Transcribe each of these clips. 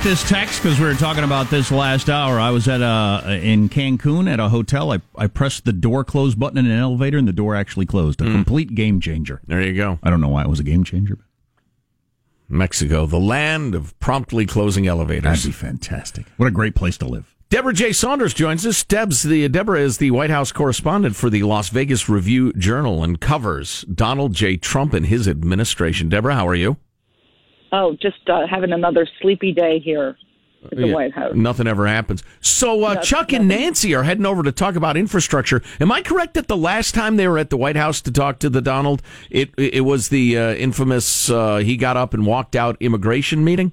Get this text because we were talking about this last hour. I was at uh, in Cancun at a hotel. I, I pressed the door close button in an elevator, and the door actually closed. A mm. complete game changer. There you go. I don't know why it was a game changer. Mexico, the land of promptly closing elevators. That'd be fantastic. What a great place to live. Debra J. Saunders joins us. Deb's the Debra is the White House correspondent for the Las Vegas Review Journal and covers Donald J. Trump and his administration. Debra, how are you? Oh, just uh, having another sleepy day here at the yeah, White House. Nothing ever happens. So uh, Chuck and Nancy are heading over to talk about infrastructure. Am I correct that the last time they were at the White House to talk to the Donald, it it was the uh, infamous uh, he got up and walked out immigration meeting?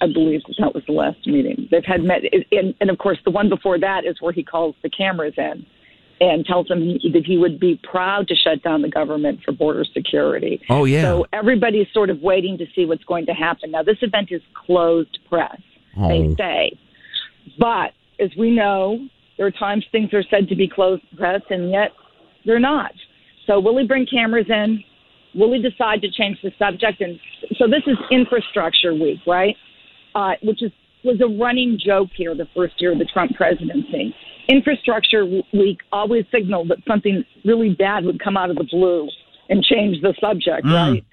I believe that was the last meeting they've had met, and, and of course the one before that is where he calls the cameras in and tells him that he would be proud to shut down the government for border security. Oh, yeah. So everybody's sort of waiting to see what's going to happen. Now, this event is closed press, oh. they say. But as we know, there are times things are said to be closed press, and yet they're not. So will he bring cameras in? Will he decide to change the subject? And so this is infrastructure week, right? Uh, which is was a running joke here the first year of the Trump presidency infrastructure week always signaled that something really bad would come out of the blue and change the subject, mm. right?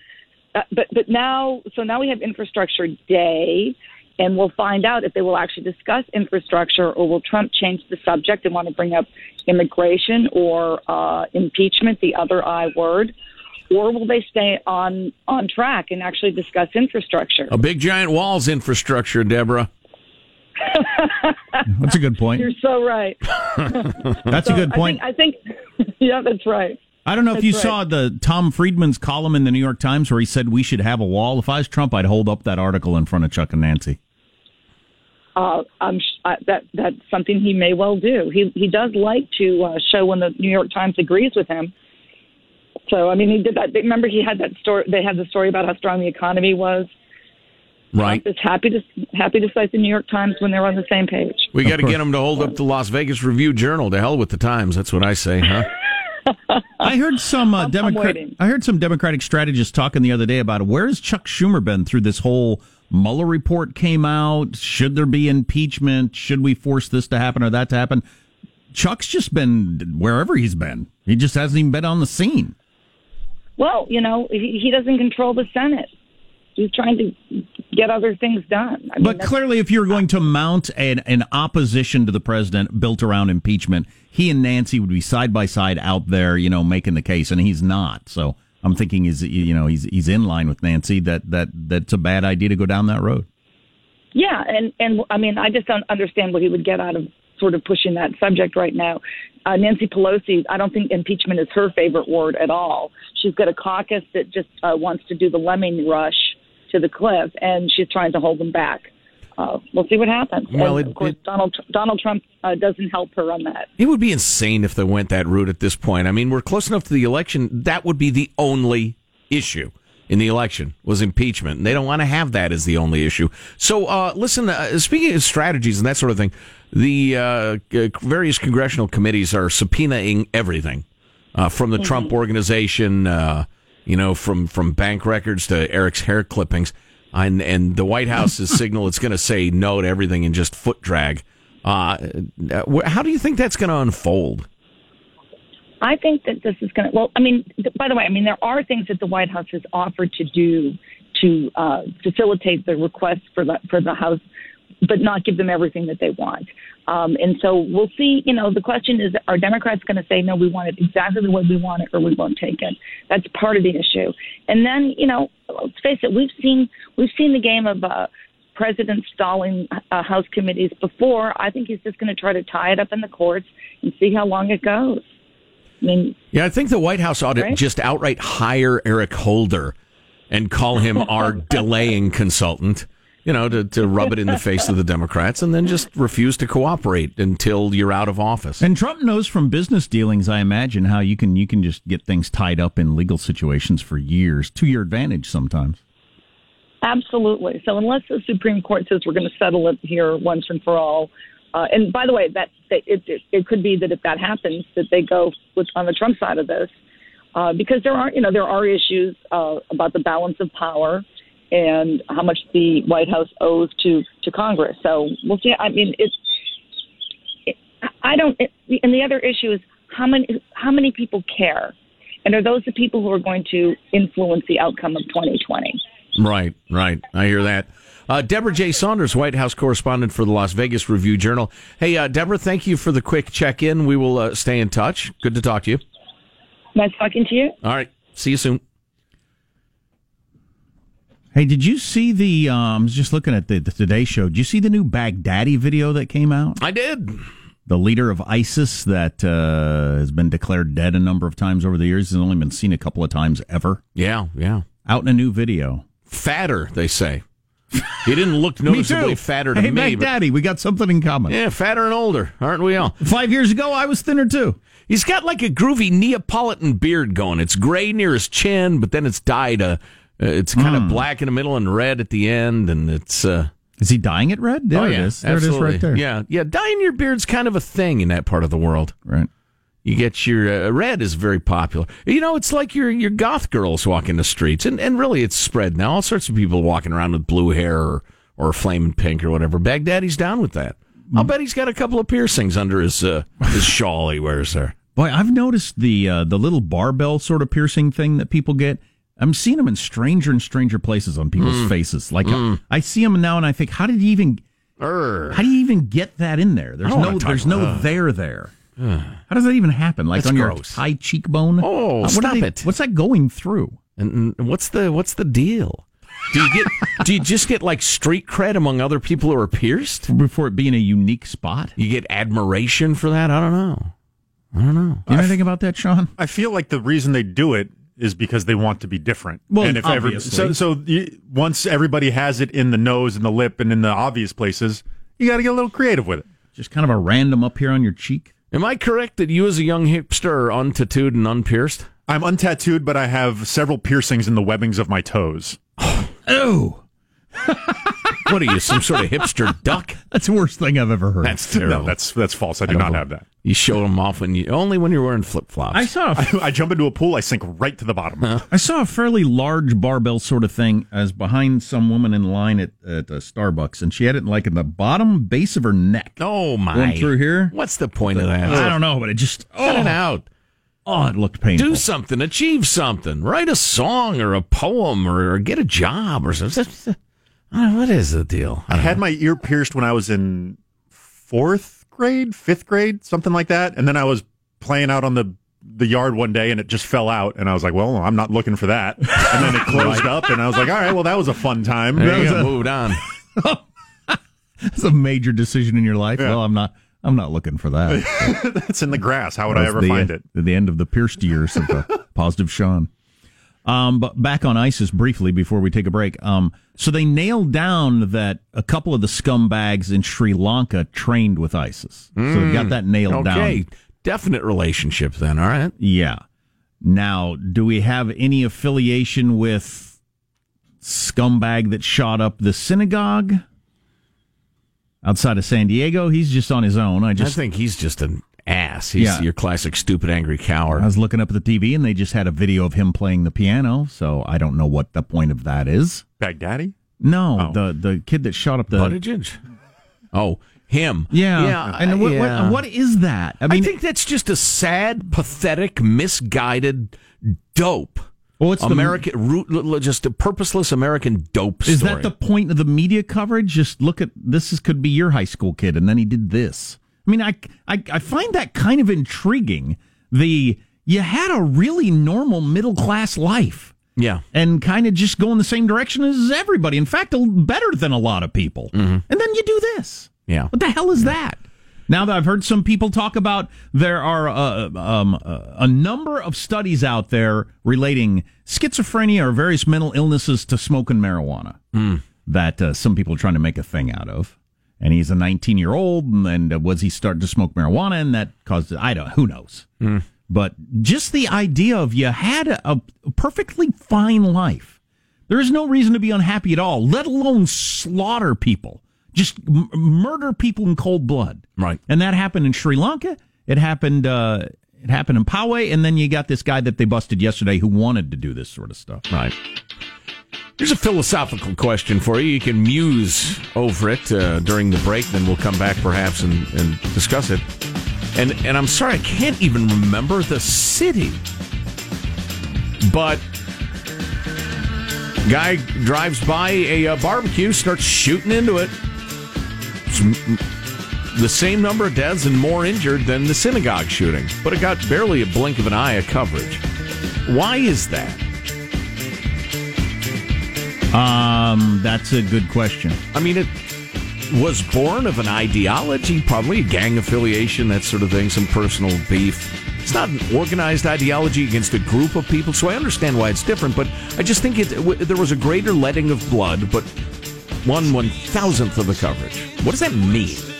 Uh, but but now, so now we have infrastructure day, and we'll find out if they will actually discuss infrastructure, or will Trump change the subject and want to bring up immigration or uh, impeachment, the other I word. Or will they stay on on track and actually discuss infrastructure? A big giant walls infrastructure, Debra. That's a good point. You're so right. that's so a good point. I think, I think, yeah, that's right. I don't know that's if you right. saw the Tom Friedman's column in the New York Times where he said we should have a wall. If I was Trump, I'd hold up that article in front of Chuck and Nancy. Uh, I'm uh, that that's something he may well do. He he does like to uh, show when the New York Times agrees with him. So I mean, he did that. Remember, he had that story. They had the story about how strong the economy was Right. Trump is happy to happy to cite the New York Times when they're on the same page. We got to get them to hold up the Las Vegas Review Journal. To hell with the Times. That's what I say, huh? I heard some uh, Democrat. I heard some Democratic strategists talking the other day about where has Chuck Schumer been through this whole Mueller report came out. Should there be impeachment? Should we force this to happen or that to happen? Chuck's just been wherever he's been. He just hasn't even been on the scene. Well, you know, he, he doesn't control the Senate he's trying to get other things done. I mean, but clearly, if you're going to mount an, an opposition to the president built around impeachment, he and Nancy would be side by side out there, you know, making the case, and he's not. So I'm thinking is you know he's he's in line with Nancy that that that's a bad idea to go down that road. Yeah, and and I mean, I just don't understand what he would get out of sort of pushing that subject right now. Uh, Nancy Pelosi, I don't think impeachment is her favorite word at all. She's got a caucus that just uh, wants to do the lemming rush to the cliff, and she's trying to hold them back. Uh, we'll see what happens. Well, it, of course, it, Donald Donald Trump uh, doesn't help her on that. It would be insane if they went that route at this point. I mean, we're close enough to the election. That would be the only issue in the election was impeachment. And they don't want to have that as the only issue. So, uh, listen, uh, speaking of strategies and that sort of thing, the uh, various congressional committees are subpoenaing everything uh, from the mm-hmm. Trump organization uh, you know, from from bank records to Eric's hair clippings, and and the White House's signal it's going to say no to everything and just foot drag. Uh, how do you think that's going to unfold? I think that this is going to. Well, I mean, by the way, I mean there are things that the White House has offered to do to uh, facilitate the request for the for the House but not give them everything that they want. Um, and so we'll see. You know, the question is, are Democrats going to say no? We want it exactly the way we want it, or we won't take it. That's part of the issue. And then, you know, let's face it, we've seen we've seen the game of. Uh, president stalling uh, House committees before. I think he's just going to try to tie it up in the courts and see how long it goes. I mean, yeah, I think the White House ought to right? just outright hire Eric Holder and call him our delaying consultant you know, to, to rub it in the face of the Democrats and then just refuse to cooperate until you're out of office. And Trump knows from business dealings, I imagine, how you can you can just get things tied up in legal situations for years to your advantage sometimes. Absolutely. So unless the Supreme Court says we're going to settle it here once and for all, uh, and by the way, that, that it, it, it could be that if that happens, that they go with on the Trump side of this, uh, because there are you know there are issues uh, about the balance of power and how much the White House owes to to Congress. So we'll see. I mean, it's it, I don't. It, and the other issue is how many how many people care, and are those the people who are going to influence the outcome of 2020? Right, right. I hear that. Uh, Debra J. Saunders, White House correspondent for the Las Vegas Review Journal. Hey, uh, Debra, thank you for the quick check in. We will uh, stay in touch. Good to talk to you. Nice talking to you. All right. See you soon. Hey, did you see the? Um, I was just looking at the, the Today Show. Did you see the new Baghdadi video that came out? I did. The leader of ISIS that uh, has been declared dead a number of times over the years has only been seen a couple of times ever. Yeah, yeah. Out in a new video. Fatter, they say. He didn't look noticeably fatter to hey, me. Hey, Baghdadi, we got something in common. Yeah, fatter and older, aren't we all? Five years ago, I was thinner too. He's got like a groovy Neapolitan beard going. It's gray near his chin, but then it's dyed a uh, it's kind of mm. black in the middle and red at the end, and it's. Uh, is he dyeing it red? There oh, yeah, it is. There absolutely. it is right there. Yeah, yeah. Dyeing your beard's kind of a thing in that part of the world. Right. You get your uh, red is very popular. You know, it's like your your goth girls walking the streets, and and really it's spread now. All sorts of people walking around with blue hair or or flaming pink or whatever. Baghdadi's down with that. I'll bet he's got a couple of piercings under his uh, his shawl he wears there. Boy, I've noticed the uh, the little barbell sort of piercing thing that people get. I'm seeing them in stranger and stranger places on people's mm. faces. Like mm. I, I, see them now, and I think, how did you even, Urgh. how do you even get that in there? There's no, there's no there there. How does that even happen? Like That's on gross. your high cheekbone? Oh, uh, stop they, it! What's that going through? And, and what's the what's the deal? Do you get? do you just get like street cred among other people who are pierced before it being a unique spot? You get admiration for that? I don't know. I don't know. You know anything about that, Sean? I feel like the reason they do it is because they want to be different. Well, and if every, so, so you, once everybody has it in the nose and the lip and in the obvious places, you got to get a little creative with it. Just kind of a random up here on your cheek. Am I correct that you, as a young hipster, are untattooed and unpierced? I'm untattooed, but I have several piercings in the webbings of my toes. oh. What are you, some sort of hipster duck? That's the worst thing I've ever heard. That's terrible. No, that's that's false. I do I not have that. You show them off when you only when you're wearing flip flops. I saw. I jump into a pool, I sink right to the bottom. Huh? I saw a fairly large barbell sort of thing as behind some woman in line at at uh, Starbucks, and she had it like in the bottom base of her neck. Oh my! Going through here. What's the point of that? I don't know, but it just oh, cut it out. Oh, it looked painful. Do something, achieve something, write a song or a poem or, or get a job or something. What is the deal? I, I had know. my ear pierced when I was in fourth grade, fifth grade, something like that. And then I was playing out on the the yard one day and it just fell out and I was like, well, I'm not looking for that. And then it closed up and I was like, all right, well, that was a fun time. There you moved on. That's a major decision in your life. Yeah. Well, I'm not. I'm not looking for that. So. That's in the grass. How would I ever the, find it? The end of the pierced years of the uh, positive Sean. Um, but back on ISIS briefly before we take a break. Um, so they nailed down that a couple of the scumbags in Sri Lanka trained with ISIS. Mm. So they got that nailed okay. down. Okay, definite relationship then. All right. Yeah. Now, do we have any affiliation with scumbag that shot up the synagogue outside of San Diego? He's just on his own. I just I think he's just an ass. He's yeah. your classic stupid, angry coward. I was looking up at the TV and they just had a video of him playing the piano, so I don't know what the point of that is. Baghdadi? No, oh. the the kid that shot up the Buttigieg. Oh, him. Yeah. yeah. And uh, what, yeah. What, what is that? I mean, I think that's just a sad, pathetic, misguided dope Well, it's American, root, just a purposeless American dope Is that the point of the media coverage? Just look at this is, could be your high school kid, and then he did this. I mean, I, I, I find that kind of intriguing. The you had a really normal middle class life. Yeah. And kind of just go in the same direction as everybody. In fact, better than a lot of people. Mm-hmm. And then you do this. Yeah. What the hell is that? Now that I've heard some people talk about, there are uh, um, uh, a number of studies out there relating schizophrenia or various mental illnesses to smoking marijuana mm. that uh, some people are trying to make a thing out of. And he's a 19 year old, and uh, was he starting to smoke marijuana, and that caused I don't who knows. Mm. But just the idea of you had a, a perfectly fine life. There is no reason to be unhappy at all, let alone slaughter people just m- murder people in cold blood. Right. And that happened in Sri Lanka. It happened. Uh, it happened in Poway, and then you got this guy that they busted yesterday who wanted to do this sort of stuff. Right. Here's a philosophical question for you. You can muse over it uh, during the break, then we'll come back perhaps and, and discuss it. And and I'm sorry, I can't even remember the city, but guy drives by a, uh, barbecue, starts shooting into it the same number of deaths and more injured than the synagogue shooting, but it got barely a blink of an eye of coverage. Why is that? Um, that's a good question. I mean, it was born of an ideology, probably a gang affiliation, that sort of thing, some personal beef. It's not an organized ideology against a group of people, so I understand why it's different. But I just think it, there was a greater letting of blood, but one one thousandth of the coverage. What does that mean?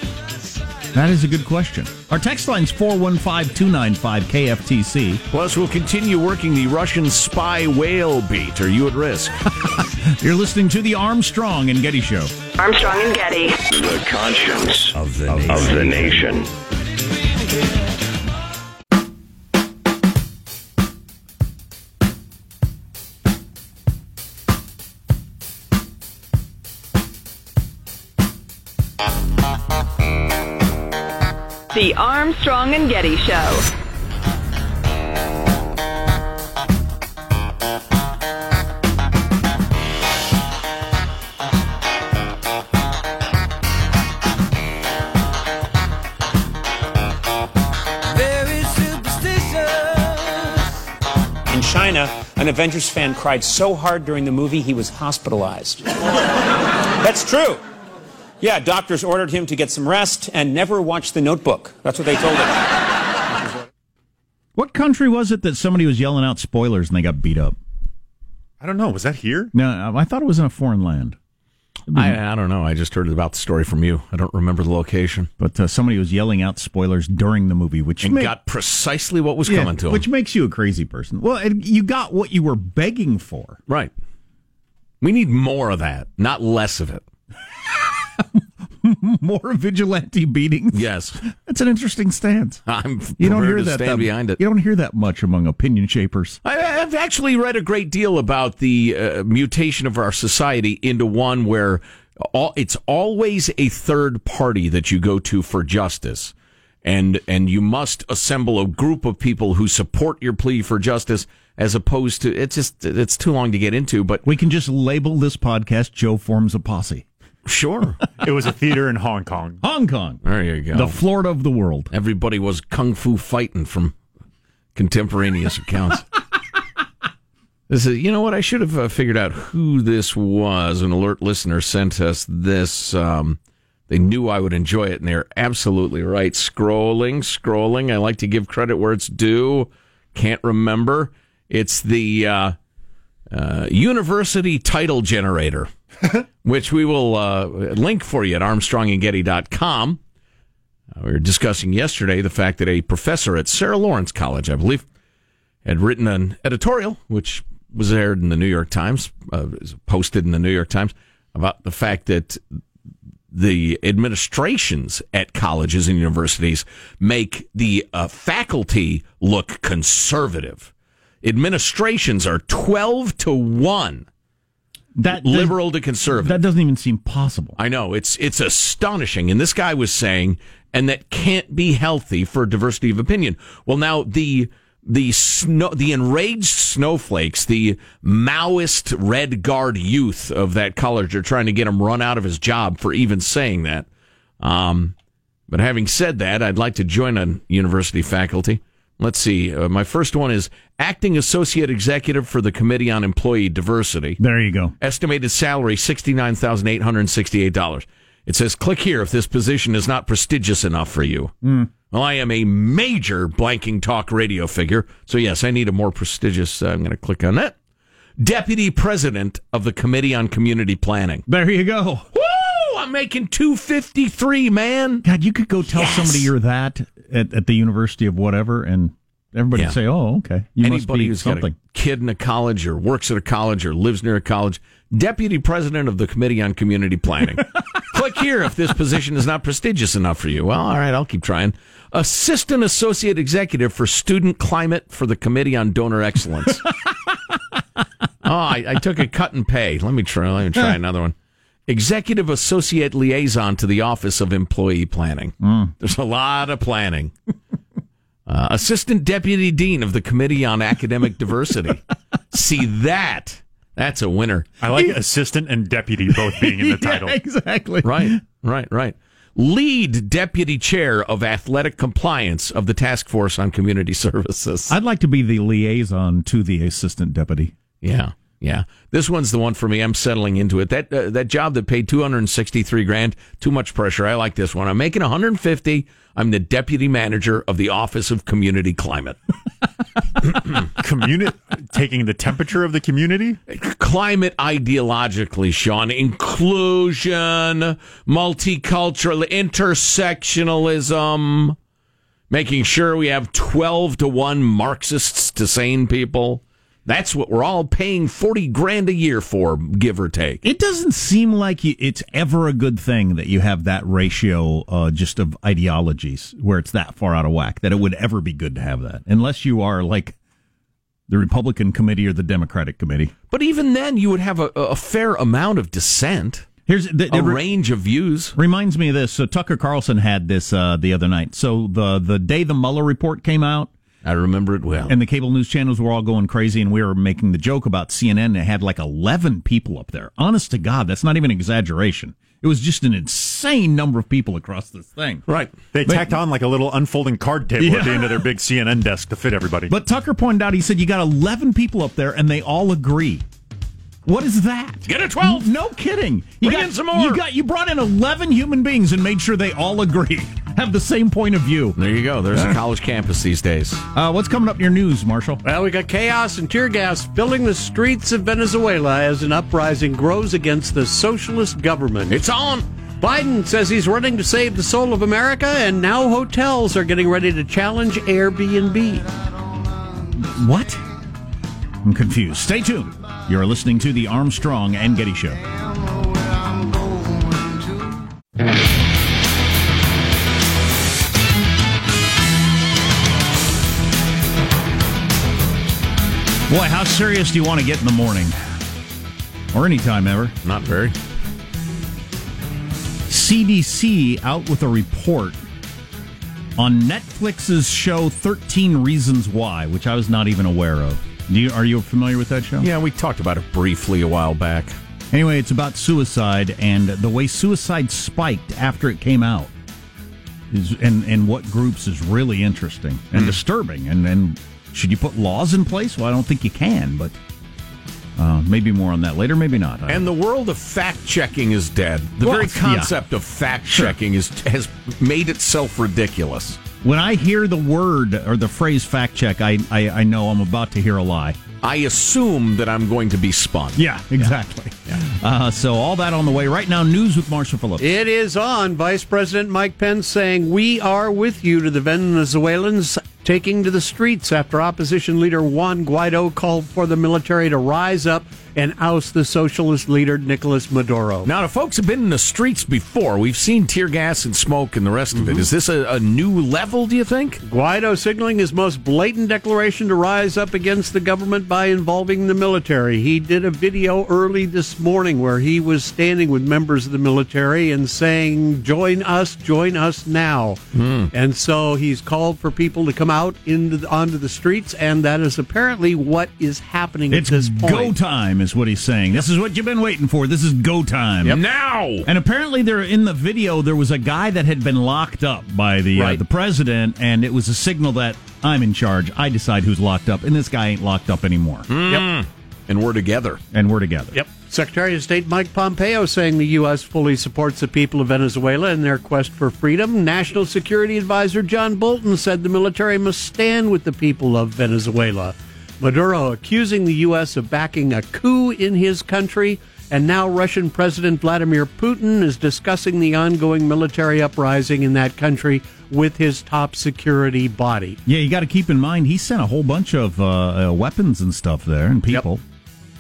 That is a good question. Our text line's 415 295 KFTC. Plus, we'll continue working the Russian spy whale beat. Are you at risk? You're listening to the Armstrong and Getty Show. Armstrong and Getty. The conscience of the nation. Of the nation. Armstrong and Getty Show. In China, an Avengers fan cried so hard during the movie he was hospitalized. That's true. Yeah, doctors ordered him to get some rest and never watch the notebook. That's what they told him. what country was it that somebody was yelling out spoilers and they got beat up? I don't know. Was that here? No, I thought it was in a foreign land. I, I don't know. I just heard about the story from you. I don't remember the location. But uh, somebody was yelling out spoilers during the movie, which and got precisely what was yeah, coming to him. Which makes you a crazy person. Well, you got what you were begging for. Right. We need more of that, not less of it. more vigilante beatings. Yes, that's an interesting stance. I'm you don't hear that, that behind it. You don't hear that much among opinion shapers. I, have actually read a great deal about the uh, mutation of our society into one where all, it's always a third party that you go to for justice. And and you must assemble a group of people who support your plea for justice, as opposed to it's just it's too long to get into. But we can just label this podcast "Joe forms a posse." Sure. it was a theater in Hong Kong. Hong Kong. There you go. The Florida of the world. Everybody was kung fu fighting from contemporaneous accounts. This is, you know what? I should have uh, figured out who this was. An alert listener sent us this. Um, they knew I would enjoy it, and they're absolutely right. Scrolling, scrolling. I like to give credit where it's due. Can't remember. It's the uh, uh, university title generator. which we will uh, link for you at armstrongandgetty.com. Uh, we were discussing yesterday the fact that a professor at Sarah Lawrence College, I believe, had written an editorial, which was aired in the New York Times, uh, posted in the New York Times, about the fact that the administrations at colleges and universities make the uh, faculty look conservative. Administrations are 12 to 1 that liberal to conservative. That doesn't even seem possible. I know it's it's astonishing. And this guy was saying, and that can't be healthy for diversity of opinion. Well, now the the snow, the enraged snowflakes, the Maoist Red Guard youth of that college are trying to get him run out of his job for even saying that. Um, but having said that, I'd like to join a university faculty. Let's see. Uh, my first one is acting associate executive for the Committee on Employee Diversity. There you go. Estimated salary sixty nine thousand eight hundred sixty eight dollars. It says, click here if this position is not prestigious enough for you. Mm. Well, I am a major blanking talk radio figure. So, yes, I need a more prestigious. Uh, I'm going to click on that. Deputy President of the Committee on Community Planning. There you go. Woo! I'm making 253, man. God, you could go tell yes. somebody you're that at, at the University of whatever, and everybody yeah. say, oh, okay. You Anybody who's something. got a kid in a college or works at a college or lives near a college, Deputy President of the Committee on Community Planning. Click here if this position is not prestigious enough for you. Well, all right, I'll keep trying. Assistant Associate Executive for Student Climate for the Committee on Donor Excellence. oh, I, I, took a cut and pay. Let me try. Let me try another one. Executive Associate Liaison to the Office of Employee Planning. Mm. There's a lot of planning. Uh, Assistant Deputy Dean of the Committee on Academic Diversity. See that that's a winner. I like assistant and deputy both being in the title. yeah, exactly. Right, right, right. Lead deputy chair of athletic compliance of the task force on community services. I'd like to be the liaison to the assistant deputy. Yeah. Yeah, this one's the one for me. I'm settling into it. That uh, that job that paid 263 grand, too much pressure. I like this one. I'm making 150. I'm the deputy manager of the Office of Community Climate. community taking the temperature of the community? Climate ideologically, Sean. Inclusion, multicultural, intersectionalism, making sure we have 12 to 1 Marxists to sane people. That's what we're all paying 40 grand a year for, give or take. It doesn't seem like it's ever a good thing that you have that ratio uh, just of ideologies where it's that far out of whack, that it would ever be good to have that, unless you are like the Republican committee or the Democratic committee. But even then, you would have a, a fair amount of dissent. Here's the, the, a range of views. Reminds me of this. So Tucker Carlson had this uh, the other night. So the the day the Mueller report came out, I remember it well. And the cable news channels were all going crazy, and we were making the joke about CNN. It had like 11 people up there. Honest to God, that's not even exaggeration. It was just an insane number of people across this thing. Right. They but, tacked on like a little unfolding card table yeah. at the end of their big CNN desk to fit everybody. But Tucker pointed out, he said, you got 11 people up there, and they all agree. What is that? Get a 12. No kidding. You Bring got, in some more. You got you brought in 11 human beings and made sure they all agree. Have the same point of view. There you go. There's a college campus these days. Uh, what's coming up in your news, Marshall? Well, we got chaos and tear gas filling the streets of Venezuela as an uprising grows against the socialist government. It's on. Biden says he's running to save the soul of America, and now hotels are getting ready to challenge Airbnb. What? I'm confused. Stay tuned. You're listening to the Armstrong and Getty Show. Boy, how serious do you want to get in the morning? Or any time ever? Not very. CDC out with a report on Netflix's show 13 Reasons Why, which I was not even aware of. You, are you familiar with that show? Yeah, we talked about it briefly a while back. Anyway, it's about suicide and the way suicide spiked after it came out. Is, and, and what groups is really interesting and mm. disturbing. And, and should you put laws in place? Well, I don't think you can, but uh, maybe more on that later, maybe not. And the world of fact checking is dead. The well, very concept yeah. of fact checking sure. is has made itself ridiculous. When I hear the word or the phrase fact check, I, I, I know I'm about to hear a lie. I assume that I'm going to be spun. Yeah, exactly. Yeah. Uh, so all that on the way right now. News with Marshall Phillips. It is on. Vice President Mike Pence saying we are with you to the Venezuelans taking to the streets after opposition leader Juan Guaido called for the military to rise up and oust the socialist leader Nicolas Maduro. Now, the folks have been in the streets before. We've seen tear gas and smoke and the rest mm-hmm. of it. Mm-hmm. This a, a, new level, do you think? Guaido signaling his most blatant declaration to rise up against the government by involving the military. He did a video early this morning where he was standing with members of the military and saying, Join us, join us now. Mm. And so he's called for people to come out into the, onto the streets, and that is apparently what is happening it's at this point. go time, is what he's saying. This is what you've been waiting for. This is go time. Yep. Now! And apparently, there in the video, there was a guy that had been locked up by the, uh, right. uh, the president, and it was a signal that I'm in charge. I decide who's locked up, and this guy ain't locked up anymore. Mm. Yep. And we're together. And we're together. Yep. Secretary of State Mike Pompeo saying the U.S. fully supports the people of Venezuela in their quest for freedom. National Security Advisor John Bolton said the military must stand with the people of Venezuela. Maduro accusing the U.S. of backing a coup in his country. And now Russian President Vladimir Putin is discussing the ongoing military uprising in that country with his top security body. Yeah, you got to keep in mind he sent a whole bunch of uh, uh, weapons and stuff there and people. Yep.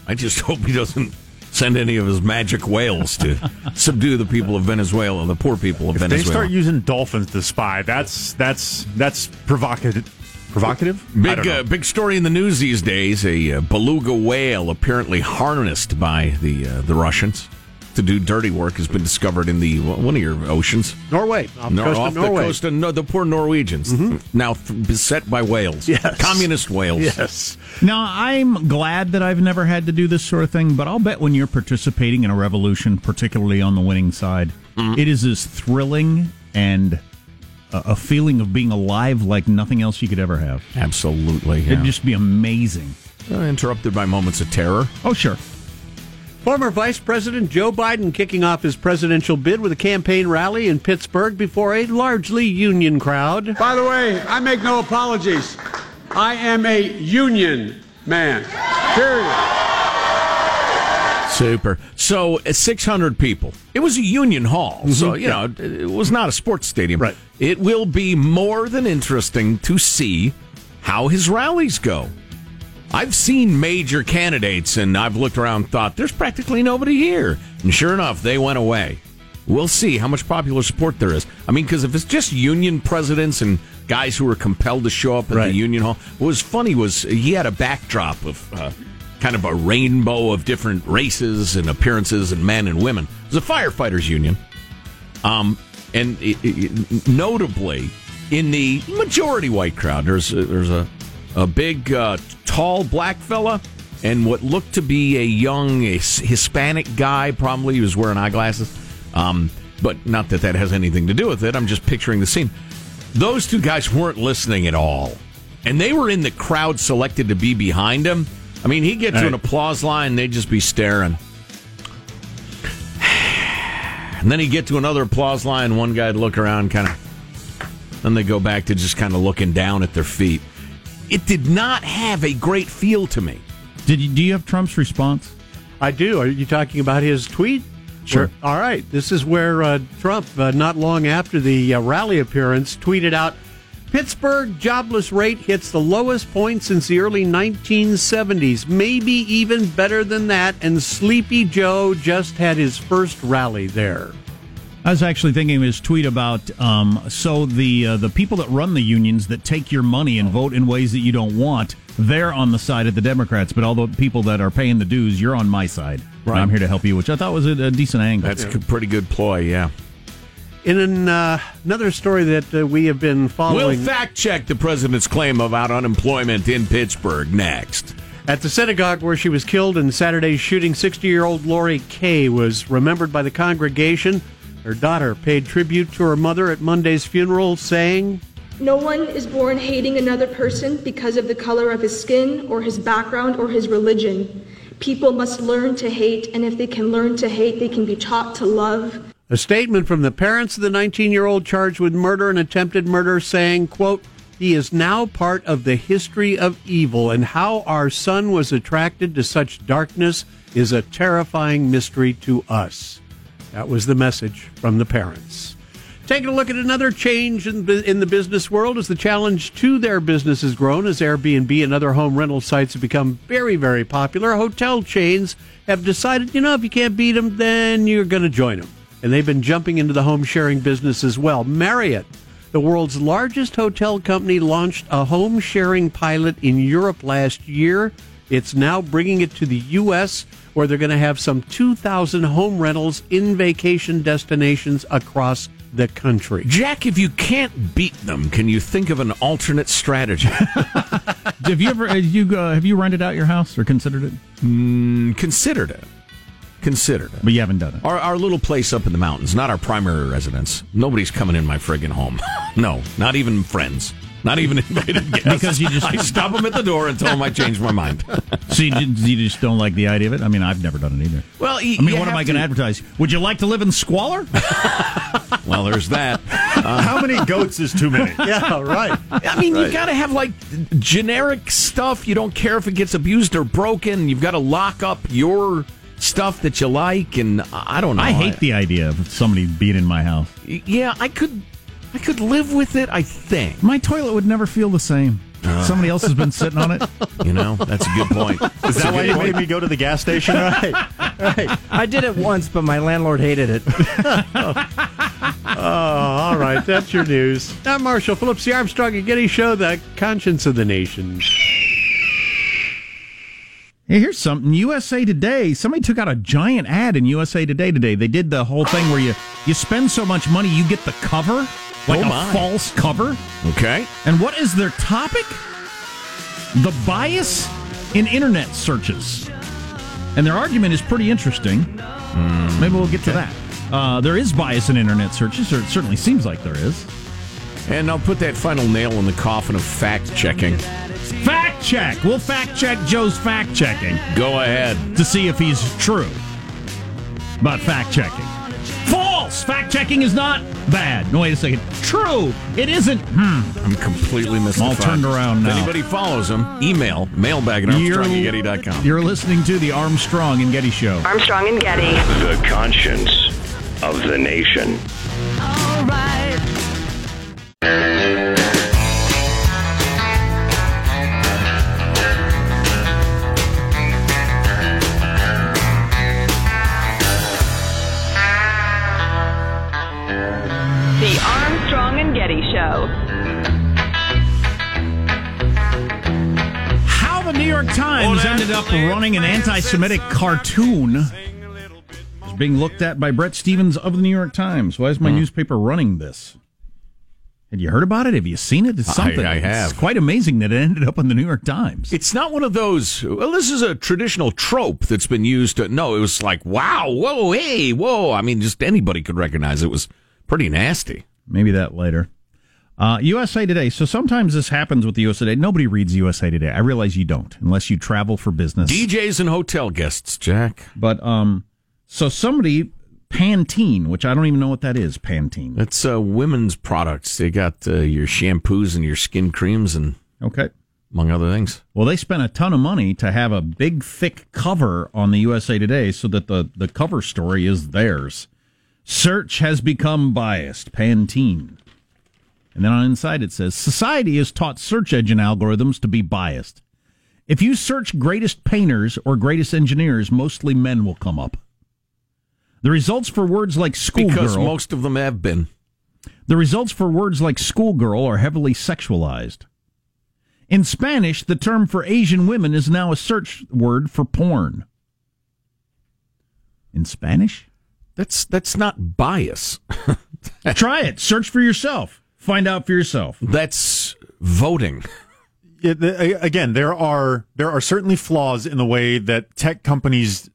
I just hope he doesn't send any of his magic whales to subdue the people of Venezuela, the poor people of Venezuela. if Venezuela. They start using dolphins to spy. That's that's that's provocative. Provocative? Big uh, big story in the news these days. A uh, beluga whale apparently harnessed by the uh, the Russians to do dirty work has been discovered in the one of your oceans, Norway, off, Nor- off the coast of no, the poor Norwegians, mm-hmm. now beset by whales, yes. communist whales. Yes. Now I'm glad that I've never had to do this sort of thing, but I'll bet when you're participating in a revolution, particularly on the winning side, mm-hmm. it is as thrilling and a feeling of being alive like nothing else you could ever have. Absolutely, yeah. it'd just be amazing. Uh, interrupted by moments of terror. Oh, sure. Former Vice President Joe Biden kicking off his presidential bid with a campaign rally in Pittsburgh before a largely union crowd. By the way, I make no apologies. I am a union man. Period. Super. So, uh, 600 people. It was a union hall. Mm-hmm. So, you know, it was not a sports stadium. Right. It will be more than interesting to see how his rallies go. I've seen major candidates and I've looked around and thought, there's practically nobody here. And sure enough, they went away. We'll see how much popular support there is. I mean, because if it's just union presidents and guys who were compelled to show up at right. the union hall, what was funny was he had a backdrop of uh, kind of a rainbow of different races and appearances and men and women. It was a firefighters union. Um, and it, it, notably, in the majority white crowd, there's, there's a a big, uh, tall black fella, and what looked to be a young a Hispanic guy. Probably he was wearing eyeglasses, um, but not that that has anything to do with it. I'm just picturing the scene. Those two guys weren't listening at all, and they were in the crowd selected to be behind him. I mean, he get to right. an applause line, they'd just be staring. And then he'd get to another applause line, one guy'd look around, kind of. Then they go back to just kind of looking down at their feet it did not have a great feel to me. Did you, do you have Trump's response? I do. Are you talking about his tweet? Sure. Where, all right. This is where uh, Trump, uh, not long after the uh, rally appearance, tweeted out Pittsburgh jobless rate hits the lowest point since the early 1970s, maybe even better than that, and Sleepy Joe just had his first rally there. I was actually thinking of his tweet about um, so the uh, the people that run the unions that take your money and vote in ways that you don't want, they're on the side of the Democrats. But all the people that are paying the dues, you're on my side. Right. I'm here to help you, which I thought was a, a decent angle. That's a pretty good ploy, yeah. In an, uh, another story that uh, we have been following, we'll fact check the president's claim about unemployment in Pittsburgh next. At the synagogue where she was killed in Saturday's shooting, 60 year old Lori Kaye was remembered by the congregation her daughter paid tribute to her mother at Monday's funeral, saying, No one is born hating another person because of the color of his skin or his background or his religion. People must learn to hate, and if they can learn to hate, they can be taught to love. A statement from the parents of the 19 year old charged with murder and attempted murder saying, quote, he is now part of the history of evil, and how our son was attracted to such darkness is a terrifying mystery to us. That was the message from the parents. Taking a look at another change in, in the business world as the challenge to their business has grown as Airbnb and other home rental sites have become very, very popular. Hotel chains have decided, you know, if you can't beat them, then you're going to join them. And they've been jumping into the home sharing business as well. Marriott, the world's largest hotel company, launched a home sharing pilot in Europe last year. It's now bringing it to the U.S., where they're going to have some 2,000 home rentals in vacation destinations across the country. Jack, if you can't beat them, can you think of an alternate strategy? have you ever have you uh, have you rented out your house or considered it? Mm, considered it. Considered it. But you haven't done it. Our, our little place up in the mountains, not our primary residence. Nobody's coming in my friggin' home. no, not even friends. Not even invited guests. because you just I stop them at the door and tell them I changed my mind. so you, you, just don't like the idea of it? I mean, I've never done it either. Well, I mean, what am I going to advertise? Would you like to live in squalor? well, there's that. Uh, How many goats is too many? yeah, right. I mean, right. you got to have like generic stuff. You don't care if it gets abused or broken. You've got to lock up your stuff that you like, and I don't know. I hate the idea of somebody being in my house. Yeah, I could I could live with it, I think. My toilet would never feel the same. Uh, Somebody else has been sitting on it. You know, that's a good point. Is that why you made me go to the gas station? right. right. I did it once, but my landlord hated it. oh, all right. That's your news. I'm Marshall Phillips, the Armstrong and Getty Show, the conscience of the nation. Hey, here's something. USA Today. Somebody took out a giant ad in USA Today today. They did the whole thing where you you spend so much money, you get the cover, like oh a false cover. Okay. And what is their topic? The bias in internet searches. And their argument is pretty interesting. Mm, Maybe we'll get okay. to that. Uh, there is bias in internet searches, or it certainly seems like there is. And I'll put that final nail in the coffin of fact checking. Fact check. We'll fact check Joe's fact checking. Go ahead. To see if he's true about fact checking. False! Fact checking is not bad. No, wait a second. True! It isn't. Hmm. I'm completely mystified. All turned around now. If anybody follows him, email mailbag at armstrongandgetty.com. You're listening to the Armstrong and Getty Show. Armstrong and Getty. The conscience of the nation. Running an anti Semitic cartoon is being looked at by Bret Stephens of the New York Times. Why is my newspaper running this? Have you heard about it? Have you seen it? It's something. I, I have. It's quite amazing that it ended up in the New York Times. It's not one of those. Well, this is a traditional trope that's been used. To, no, it was like, wow, whoa, hey, whoa. I mean, just anybody could recognize it was pretty nasty. Maybe that later. Uh, USA Today. So sometimes this happens with the USA Today. Nobody reads USA Today. I realize you don't, unless you travel for business. DJs and hotel guests, Jack. But um, so somebody Pantene, which I don't even know what that is. Pantene. It's uh, women's products. They got uh, your shampoos and your skin creams and okay, among other things. Well, they spent a ton of money to have a big, thick cover on the USA Today, so that the the cover story is theirs. Search has become biased. Pantene. And then on inside it says society has taught search engine algorithms to be biased. If you search greatest painters or greatest engineers, mostly men will come up. The results for words like schoolgirl because most of them have been. The results for words like schoolgirl are heavily sexualized. In Spanish, the term for Asian women is now a search word for porn. In Spanish? That's that's not bias. Try it. Search for yourself. Find out for yourself. That's voting. Yeah, the, again, there are there are certainly flaws in the way that tech companies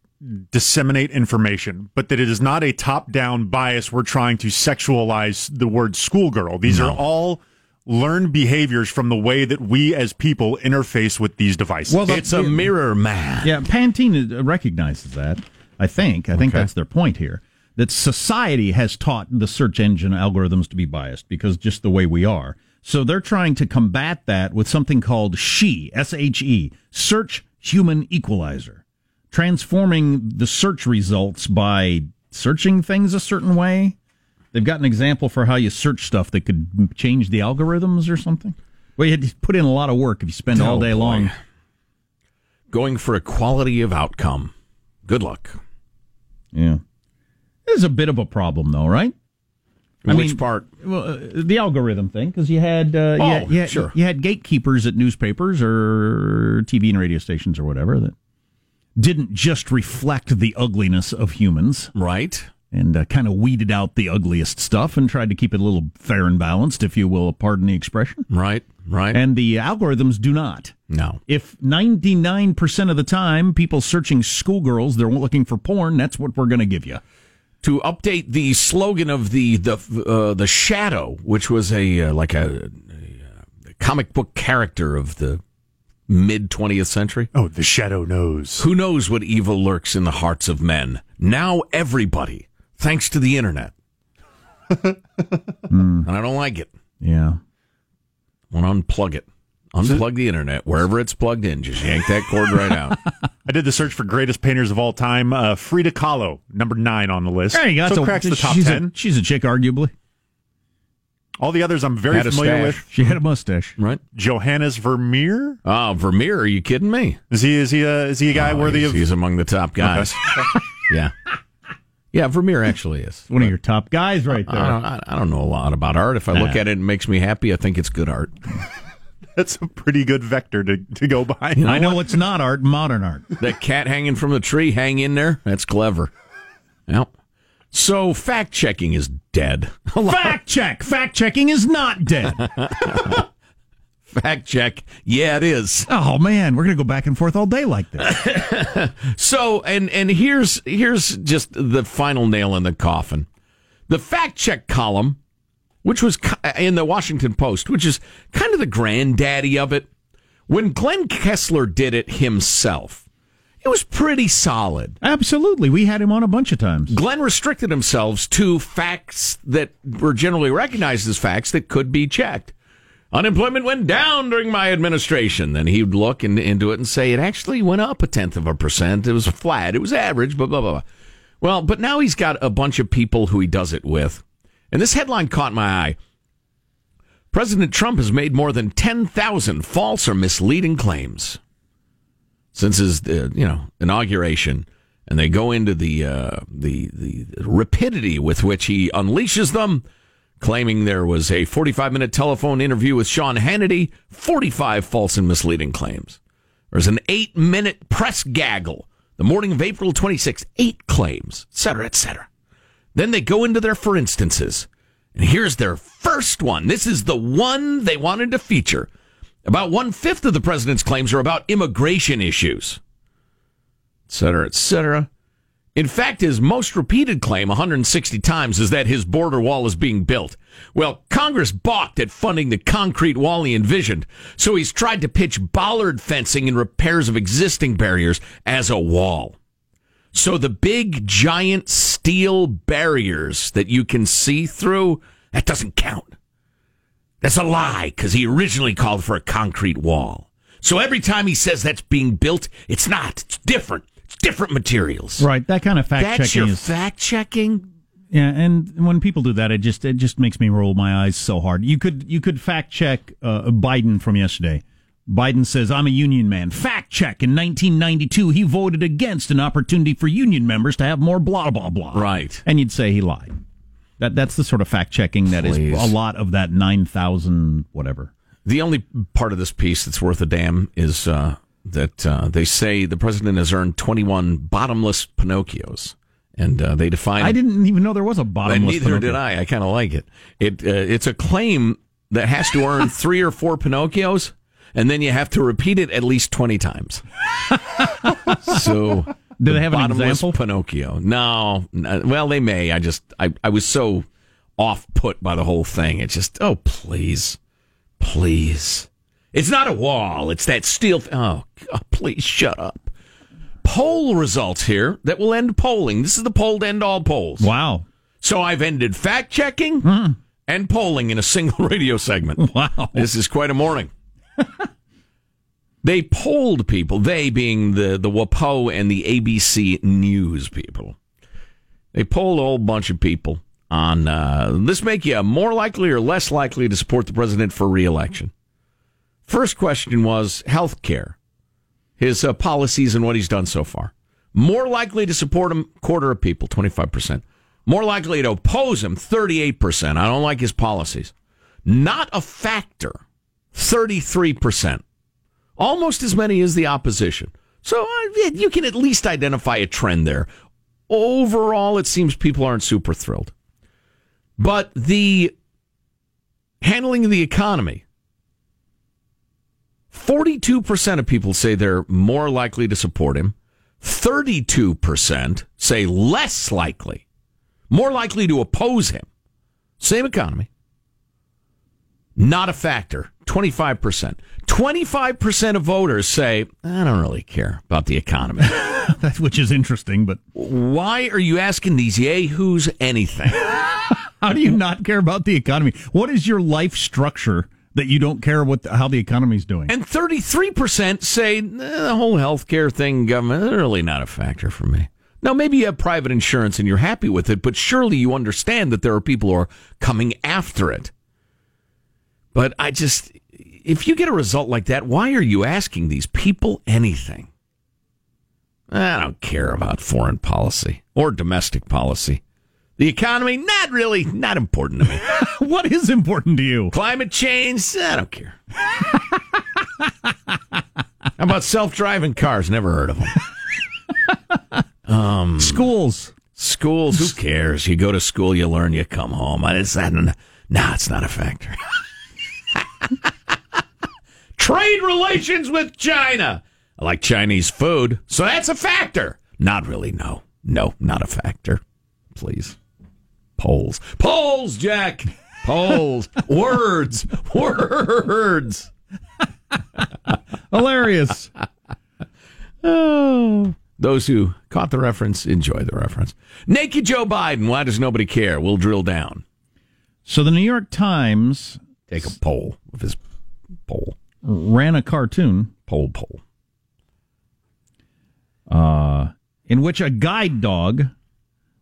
disseminate information, but that it is not a top-down bias. We're trying to sexualize the word schoolgirl. These no. are all learned behaviors from the way that we as people interface with these devices. Well, it's a mirror man. Yeah, Pantene recognizes that. I think. I think okay. that's their point here. That society has taught the search engine algorithms to be biased because just the way we are. So they're trying to combat that with something called SHE, S H E, Search Human Equalizer, transforming the search results by searching things a certain way They've got an example for how you search stuff that could change the algorithms or something. Well, you had to put in a lot of work if you spend all Oh, day boy. long. Going for equality of outcome. Good luck. Yeah. This is a bit of a problem, though, right? I Which mean, part? Well, uh, the algorithm thing, because you had uh, Oh, you had, you had- sure. you had gatekeepers at newspapers or TV and radio stations or whatever that didn't just reflect the ugliness of humans, Right. and uh, kind of weeded out the ugliest stuff and tried to keep it a little fair and balanced, if you will, pardon the expression. Right. Right. And the algorithms do not. no. If 99% of the time people searching schoolgirls, they're looking for porn, that's what we're going to give you. To update the slogan of the the uh, the Shadow, which was a uh, like a, a comic book character of the mid 20th century. Oh, the shadow knows. Who knows what evil lurks in the hearts of men? Now everybody, thanks to the internet. And I don't like it. Yeah. I want to unplug it. Unplug the internet wherever it's plugged in. Just yank that cord right out. I did the search for greatest painters of all time. Uh, Frida Kahlo, number nine on the list. There you go. So So cracks the top she's ten. A, she's a chick, arguably. all the others I'm very Had a familiar stash. with. She had a mustache. Right? Johannes Vermeer. Oh, Vermeer, are you kidding me? Is he is he a is he a guy Oh, worthy he's, of? he's among the top guys. yeah. Yeah, Vermeer actually is. One of your top guys right I there. don't, I I don't know a lot about art. If I look Nah. at it and it makes me happy, I think it's good art. That's a pretty good vector to, to go by. I know it's not art, modern art. That cat hanging from the tree, hang in there. That's clever. Yep. So fact checking is dead. Fact check. Fact checking is not dead. fact check. Yeah, it is. Oh man, we're gonna go back and forth all day like this. So and and here's here's just the final nail in the coffin. The fact check column, which was uh, in the Washington Post, which is kind of the granddaddy of it. When Glenn Kessler did it himself, it was pretty solid. Absolutely, we had him on a bunch of times. Glenn restricted himself to facts that were generally recognized as facts that could be checked. Unemployment went down during my administration. Then he'd look in, into it and say it actually went up a tenth of a percent. It was flat. It was average. Blah blah blah. blah. Well, but now he's got a bunch of people who he does it with, and this headline caught my eye. President Trump has made more than ten thousand false or misleading claims since his uh, you know inauguration, and they go into the uh, the the rapidity with which he unleashes them, claiming there was a 45 minute telephone interview with Sean Hannity, 45 false and misleading claims. There's an eight minute press gaggle the morning of April 26, eight claims, et cetera, et cetera. Then they go into their for instances. And here's their first one. This is the one they wanted to feature. About one fifth of the president's claims are about immigration issues, et cetera, et cetera. In fact, his most repeated claim, 160 times, is that his border wall is being built. Well, Congress balked at funding the concrete wall he envisioned, so he's tried to pitch bollard fencing and repairs of existing barriers as a wall. So the big, giant steel barriers that you can see through, that doesn't count. That's a lie because he originally called for a concrete wall. So every time he says that's being built, it's not. It's different. It's different materials. Right, that kind of fact That's checking your is fact checking. Yeah, and when people do that, it just it just makes me roll my eyes so hard. You could you could fact check uh, Biden from yesterday. Biden says I'm a union man. Fact check. In 1992, he voted against an opportunity for union members to have more blah blah blah. Right. And you'd say he lied. That that's the sort of fact checking that is a lot of that nine thousand whatever. The only part of this piece that's worth a damn is uh, that uh, they say the president has earned 21 bottomless Pinocchios. And uh, they define I didn't even know there was a And bottomless. neither Pinocchio. did I. I kind of like it. It uh, it's a claim that has to earn three or four Pinocchios, and then you have to repeat it at least twenty times. so, Do they the have an bottomless example? Pinocchio? No. Well, they may. I just I I was so off put by the whole thing. It's just oh please, please. It's not a wall. It's that steel. Oh, God, please shut up. Poll results here that will end polling. This is the poll to end all polls. Wow. So I've ended fact checking hmm. and polling in a single radio segment. Wow. This is quite a morning. they polled people, they being the, the WAPO and the ABC News people. They polled a whole bunch of people on uh, this make you more likely or less likely to support the president for reelection. First question was health care, his uh, policies and what he's done so far. More likely to support him, quarter of people, 25%. More likely to oppose him, 38%. I don't like his policies. Not a factor, 33%. Almost as many as the opposition. So uh, you can at least identify a trend there. Overall, it seems people aren't super thrilled. But the handling of the economy, 42% of people say they're more likely to support him. 32% say less likely, more likely to oppose him. Same economy. Not a factor. 25%. 25% of voters say, I don't really care about the economy. Which is interesting, but. Why are you asking these yahoos anything? How do you not care about the economy? What is your life structure that you don't care what how the economy's doing? And 33% say eh, the whole healthcare thing, government, really not a factor for me. Now, maybe you have private insurance and you're happy with it, but surely you understand that there are people who are coming after it. But I just, if you get a result like that, why are you asking these people anything? I don't care about foreign policy or domestic policy. The economy, not really, not important to me. what is important to you? Climate change, I don't care. How about self driving cars? Never heard of them. um, schools. Schools, who cares? You go to school, you learn, you come home. It's that, no, it's not a factor. Trade relations with China. I like Chinese food, so that's a factor. Not really, no. No, not a factor. Please. Polls. Polls, Jack. Polls. words. Words. Hilarious. oh. Those who caught the reference enjoy the reference. Naked Joe Biden. Why does nobody care? We'll drill down. So the New York Times take a poll with his poll ran a cartoon poll poll uh, in which a guide dog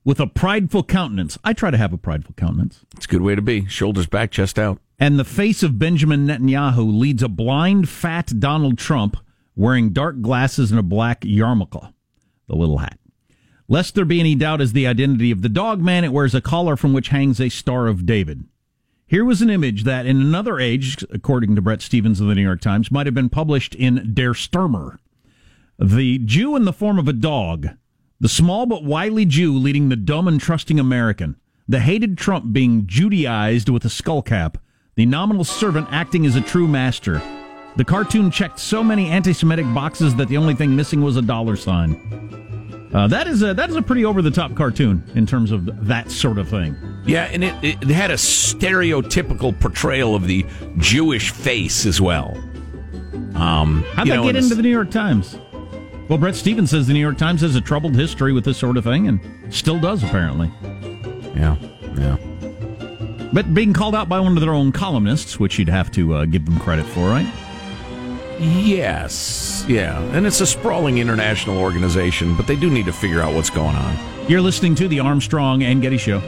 with a prideful countenance. I try to have a prideful countenance. It's a good way to be. Shoulders back, chest out. And the face of Benjamin Netanyahu leads a blind, fat Donald Trump wearing dark glasses and a black yarmulke, the little hat. Lest there be any doubt as the identity of the dog man, it wears a collar from which hangs a Star of David. Here was an image that, in another age, according to Bret Stephens of the New York Times, might have been published in Der Stürmer. The Jew in the form of a dog the small but wily Jew leading the dumb and trusting American. The hated Trump being Judaized with a skull cap. The nominal servant acting as a true master. The cartoon checked so many anti-Semitic boxes that the only thing missing was a dollar sign. Uh, that is a that is a pretty over the top cartoon in terms of that sort of thing. Yeah, and it, it had a stereotypical portrayal of the Jewish face as well. Um, How'd that know, get into the New York Times? Well, Bret Stephens says the New York Times has a troubled history with this sort of thing and still does, apparently. Yeah, yeah. But being called out by one of their own columnists, which you'd have to uh, give them credit for, right? Yes, yeah. And it's a sprawling international organization, but they do need to figure out what's going on. You're listening to the Armstrong and Getty Show.